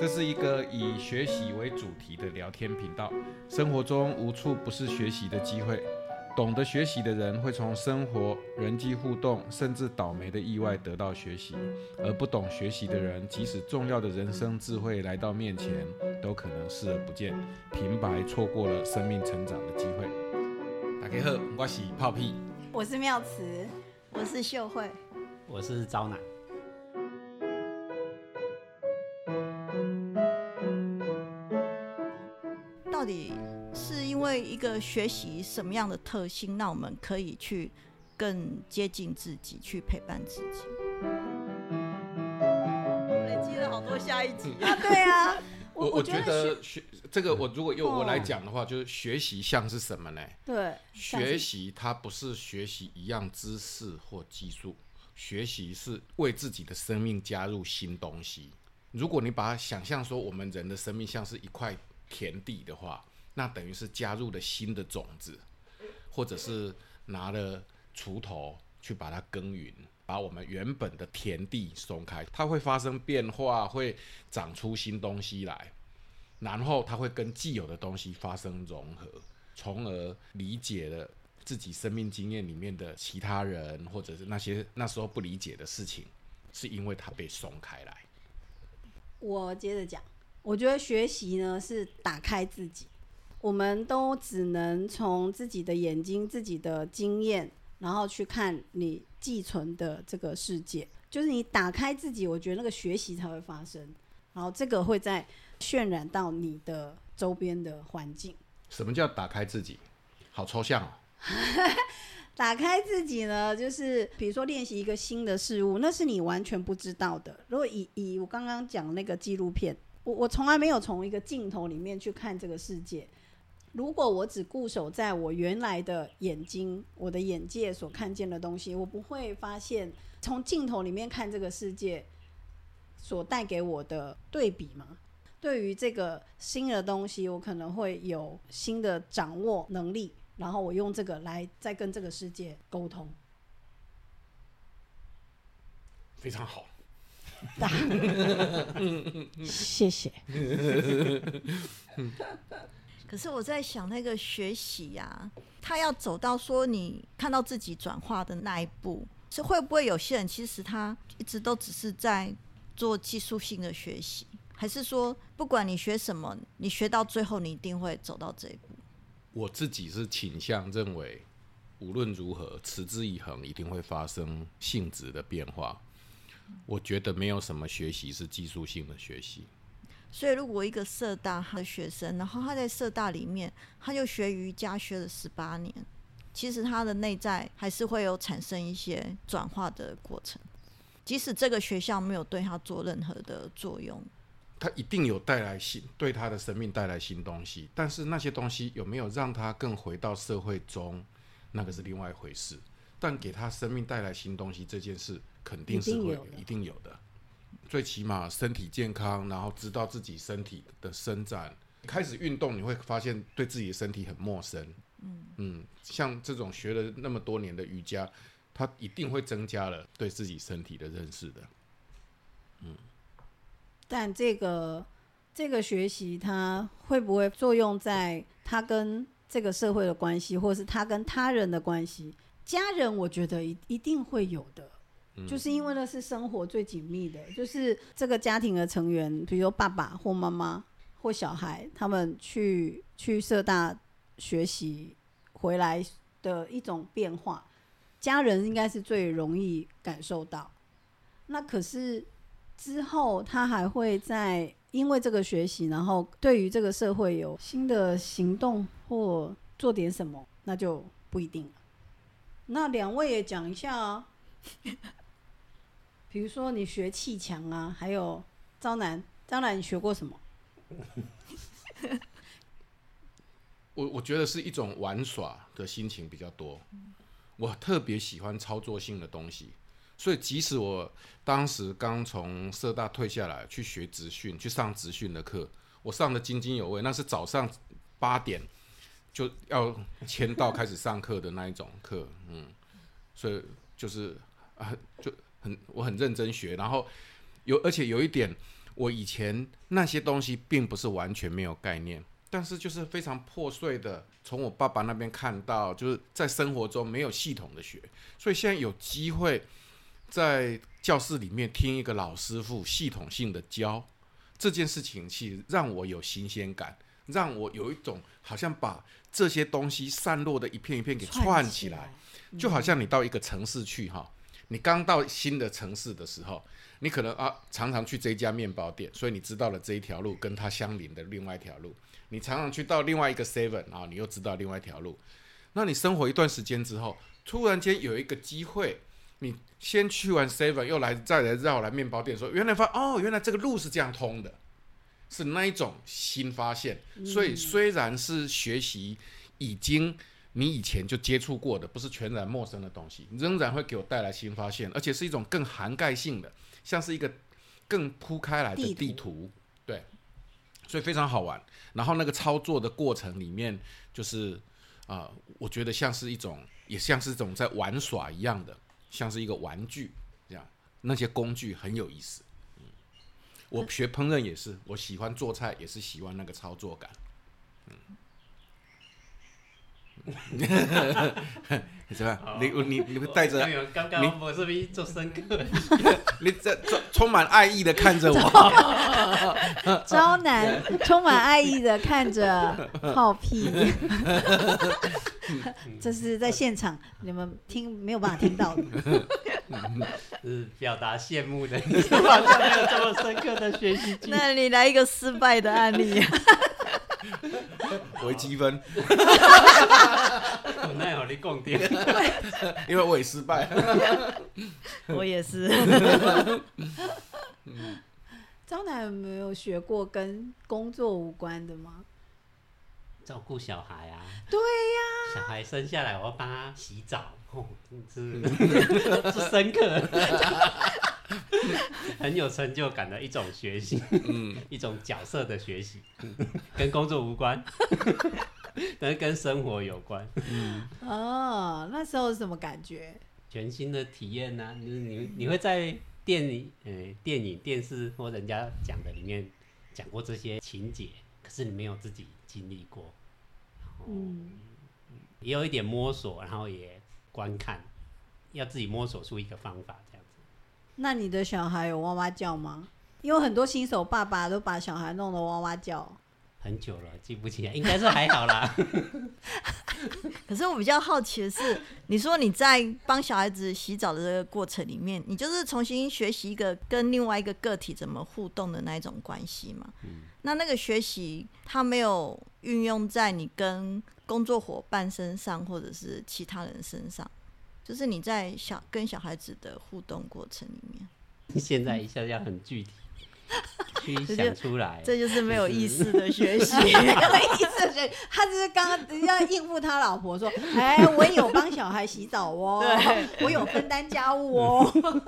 这是一个以学习为主题的聊天频道。生活中无处不是学习的机会。懂得学习的人会从生活、人际互动，甚至倒霉的意外得到学习；而不懂学习的人，即使重要的人生智慧来到面前，都可能视而不见，平白错过了生命成长的机会。大家好，我是泡屁，我是妙慈，我是秀慧，我是招奶。一个学习什么样的特性，让我们可以去更接近自己，去陪伴自己。累积了好多下一集啊！对啊，我我觉得学这个，我如果用我来讲的话，就是学习像是什么呢？对，学习它不是学习一样知识或技术，学习是为自己的生命加入新东西。如果你把它想象说，我们人的生命像是一块田地的话。那等于是加入了新的种子，或者是拿了锄头去把它耕耘，把我们原本的田地松开，它会发生变化，会长出新东西来，然后它会跟既有的东西发生融合，从而理解了自己生命经验里面的其他人，或者是那些那时候不理解的事情，是因为它被松开来。我接着讲，我觉得学习呢是打开自己。我们都只能从自己的眼睛、自己的经验，然后去看你寄存的这个世界。就是你打开自己，我觉得那个学习才会发生。然后这个会在渲染到你的周边的环境。什么叫打开自己？好抽象哦。打开自己呢，就是比如说练习一个新的事物，那是你完全不知道的。如果以以我刚刚讲那个纪录片，我我从来没有从一个镜头里面去看这个世界。如果我只固守在我原来的眼睛、我的眼界所看见的东西，我不会发现从镜头里面看这个世界所带给我的对比吗？对于这个新的东西，我可能会有新的掌握能力，然后我用这个来再跟这个世界沟通。非常好，谢谢。可是我在想，那个学习呀，他要走到说你看到自己转化的那一步，是会不会有些人其实他一直都只是在做技术性的学习，还是说不管你学什么，你学到最后你一定会走到这一步？我自己是倾向认为，无论如何持之以恒，一定会发生性质的变化。我觉得没有什么学习是技术性的学习。所以，如果一个社大的学生，然后他在社大里面，他就学瑜伽学了十八年，其实他的内在还是会有产生一些转化的过程，即使这个学校没有对他做任何的作用，他一定有带来新对他的生命带来新东西，但是那些东西有没有让他更回到社会中，那个是另外一回事。但给他生命带来新东西这件事，肯定是会一定有的。最起码身体健康，然后知道自己身体的伸展，开始运动，你会发现对自己的身体很陌生。嗯嗯，像这种学了那么多年的瑜伽，它一定会增加了对自己身体的认识的。嗯，但这个这个学习，它会不会作用在他跟这个社会的关系，或是他跟他人的关系？家人，我觉得一一定会有的。就是因为那是生活最紧密的，就是这个家庭的成员，比如说爸爸或妈妈或小孩，他们去去社大学习回来的一种变化，家人应该是最容易感受到。那可是之后他还会在因为这个学习，然后对于这个社会有新的行动或做点什么，那就不一定了。那两位也讲一下啊。比如说你学砌墙啊，还有招南，招南你学过什么？我我觉得是一种玩耍的心情比较多。我特别喜欢操作性的东西，所以即使我当时刚从社大退下来去学职训，去上职训的课，我上的津津有味。那是早上八点就要签到开始上课的那一种课，嗯，所以就是啊，就。很，我很认真学，然后有，而且有一点，我以前那些东西并不是完全没有概念，但是就是非常破碎的，从我爸爸那边看到，就是在生活中没有系统的学，所以现在有机会在教室里面听一个老师傅系统性的教这件事情，其实让我有新鲜感，让我有一种好像把这些东西散落的一片一片给串起来，就好像你到一个城市去哈，你刚到新的城市的时候，你可能啊常常去这家面包店，所以你知道了这一条路跟它相邻的另外一条路，你常常去到另外一个 seven 啊，你又知道另外一条路，那你生活一段时间之后，突然间有一个机会，你先去完 seven 又来再来绕来面包店，说原来发哦，原来这个路是这样通的，是那一种新发现。所以虽然是学习已经你以前就接触过的，不是全然陌生的东西，仍然会给我带来新发现，而且是一种更涵盖性的，像是一个更铺开来的地图地图，对，所以非常好玩。然后那个操作的过程里面，就是啊、我觉得像是一种，也像是一种在玩耍一样的，像是一个玩具这样，那些工具很有意思。嗯，我学烹饪也是，我喜欢做菜，也是喜欢那个操作感。嗯，是吧？你你你带着刚刚我是不是做深刻？你 这充充满爱意的看着我，招男充满爱意的看着浩屁，这是在现场你们听没有办法听到的。是表达羡慕的，你好像没有这么深刻的学习。那你来一个失败的案例，微积分，我奈何你共点，因为我也失败。我也是。张男有没有学过跟工作无关的吗？照顾小孩啊，对呀、小孩生下来我要帮他洗澡，哦，是。是深刻，很有成就感的一种学习，嗯，一种角色的学习，跟工作无关，但是跟生活有关，嗯。哦，那时候是什么感觉？全新的体验呢、你你你会在电影、呃电影、电视或人家讲的里面讲过这些情节，可是你没有自己经历过，嗯，也有一点摸索，然后也观看，要自己摸索出一个方法，这样。子。那你的小孩有哇哇叫吗？因为很多新手爸爸都把小孩弄得哇哇叫。很久了，记不起来，应该是还好啦。可是我比较好奇的是，你说你在帮小孩子洗澡的这个过程里面，你就是重新学习一个跟另外一个个体怎么互动的那一种关系嘛？那那个学习，它没有运用在你跟工作伙伴身上，或者是其他人身上，就是你在小跟小孩子的互动过程里面，现在一下要很具体，去这就想出来。这就是没有意思的学习。没有意思，所以他只是刚刚要应付他老婆说：“哎，我也有帮小孩洗澡哦，对我有分担家务哦。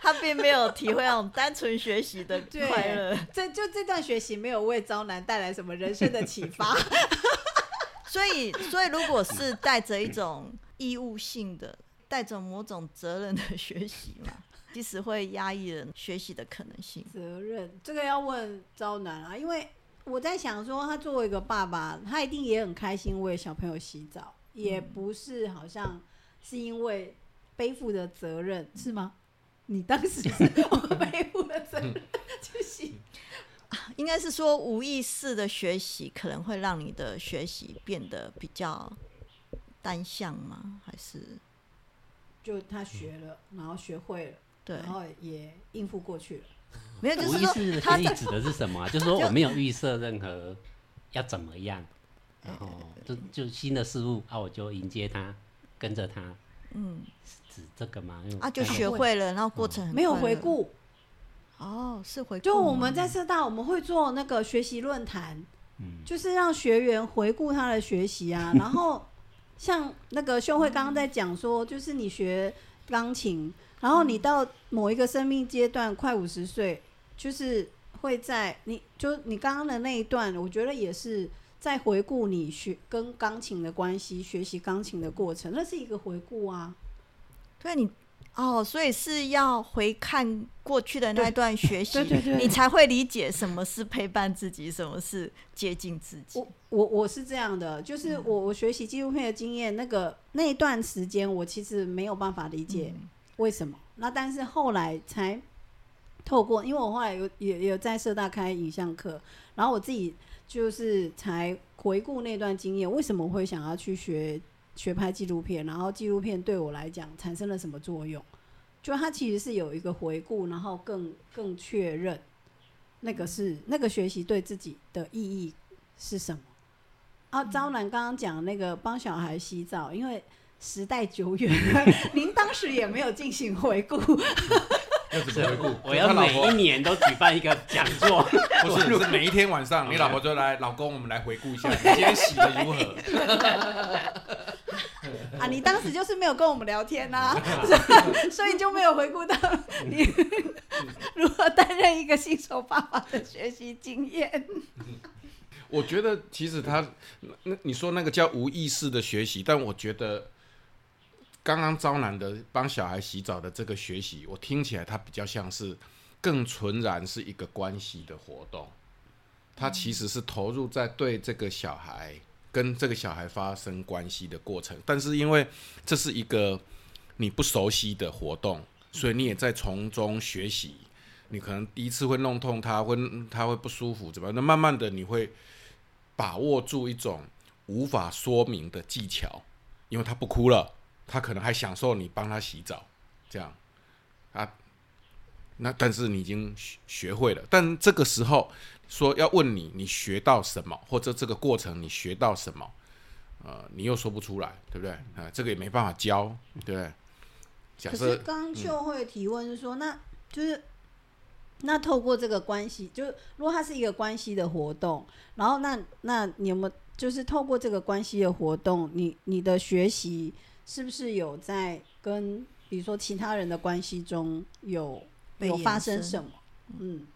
他并没有体会那种单纯学习的对快乐。这就这段学习没有为招男带来什么人生的启发。所以，所以如果是带着一种义务性的、带着某种责任的 学习嘛，其实会压抑人学习的可能性。责任这个要问招男啊，因为我在想说，他作为一个爸爸，他一定也很开心为小朋友洗澡，也不是好像是因为背负的责任是吗？你当时是 我背负的责任去洗，应该是说无意识的学习可能会让你的学习变得比较单向吗？还是就他学了，然后学会了，对然？后也应付过去了。没有，就无是说意识的他学习指的是什么啊、就是说我没有预设任何要怎么样，然后就就新的事物啊，我就迎接他，跟着他，嗯指这个吗？啊，就看学会了，然后过程很没有回顾，哦，是回顾就我吗们在社大，我们会做那个学习论坛，嗯就是让学员回顾他的学习啊。然后像那个秀慧刚刚在讲说，就是你学钢琴，然后你到某一个生命阶段，快五十岁，就是会在你就你刚刚的那一段，我觉得也是在回顾你学跟钢琴的关系，学习钢琴的过程，那是一个回顾啊。对你，哦，所以是要回看过去的那段学习，对对对你才会理解什么是陪伴自己，什么是接近自己我。我我是这样的，就是我我学习纪录片的经验，那个那一段时间我其实没有办法理解为什么。那但是后来才透过，因为我后来有也也有在社大开影像课，然后我自己就是才回顾那段经验，为什么会想要去学学拍纪录片，然后纪录片对我来讲产生了什么作用？就它其实是有一个回顾，然后更更确认那个是那个学习对自己的意义是什么。啊，招南刚刚讲那个帮小孩洗澡，因为时代久远了，您当时也没有进行回顾，要怎么回顾？我要每一年都举办一个讲座，不是是每一天晚上，你老婆就来，老公，我们来回顾一下你今天洗的如何？啊，你当时就是没有跟我们聊天 呐、所以就没有回顾到你如何担任一个新手爸爸的学习经验。我觉得其实他那你说那个叫无意识的学习，但我觉得刚刚招男的帮小孩洗澡的这个学习，我听起来它比较像是更纯然是一个关系的活动，他其实是投入在对这个小孩跟这个小孩发生关系的过程，但是因为这是一个你不熟悉的活动，所以你也在从中学习。你可能第一次会弄痛他，会他会不舒服，怎么样？那慢慢的你会把握住一种无法说明的技巧，因为他不哭了，他可能还享受你帮他洗澡，这样啊。那但是你已经学学会了，但这个时候说要问你，你学到什么，或者这个过程你学到什么，呃，你又说不出来，对不对？啊、这个也没办法教，对不对？假可是刚刚秀慧提问是说，那就是那透过这个关系，就是如果它是一个关系的活动，然后那那你有没有就是透过这个关系的活动，你你的学习是不是有在跟比如说其他人的关系中有有发生什么？嗯，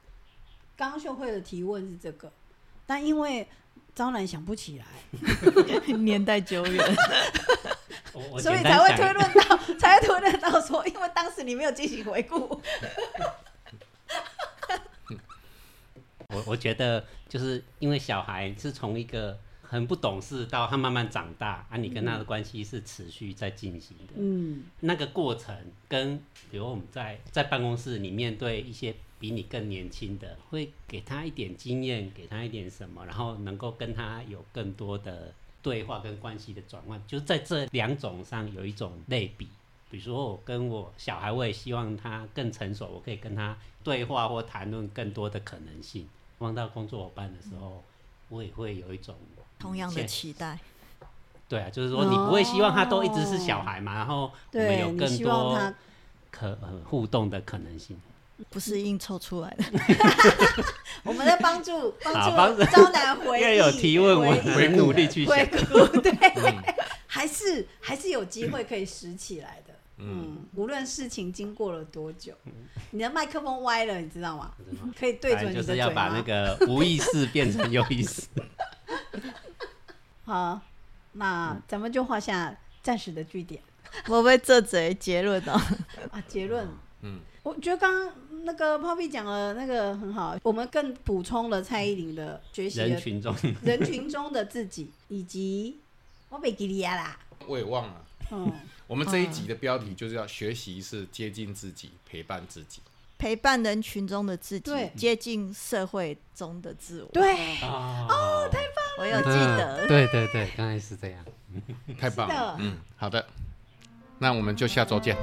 刚刚秀慧的提问是这个，但因为招男想不起来，年代久远，所以才会推论到，才会推论到说，因为当时你没有进行回顾。我我觉得就是因为小孩是从一个很不懂事到他慢慢长大啊，你跟他的关系是持续在进行的。嗯那个过程跟比如我们在在办公室里面对一些比你更年轻的，会给他一点经验，给他一点什么，然后能够跟他有更多的对话跟关系的转换，就在这两种上有一种类比。比如说我跟我小孩，我也希望他更成熟，我可以跟他对话或谈论更多的可能性。望到工作伙伴的时候，我也会有一种同样的期待。对啊，就是说你不会希望他都一直是小孩嘛，然后我们有更多可、呃、互动的可能性。不是硬凑出来的，我们在帮助帮助助招男回 忆，因为有提问，我回忆很努力去回想。顾，对，还是还是有机会可以拾起来的。嗯，无论事情经过了多久，你的麦克风歪了，你知道吗？可以对准你的嘴就是要把那个无意识变成有意识。好，那咱们就画下暂时的句点我被这嘴结论哦。啊。结论，嗯，我觉得刚刚那个 Poppy 讲了那个很好，我们更补充了蔡依林的学习人群中，人群中的自己，以及我被吉利亚啦，我也忘了。嗯，我们这一集的标题就是要学习是接近自己，陪伴自己。陪伴人群中的自己，接近社会中的自我。对，哦，太棒了我有记得。对对对，刚才是这样。太棒了，嗯，好的，那我们就下周见。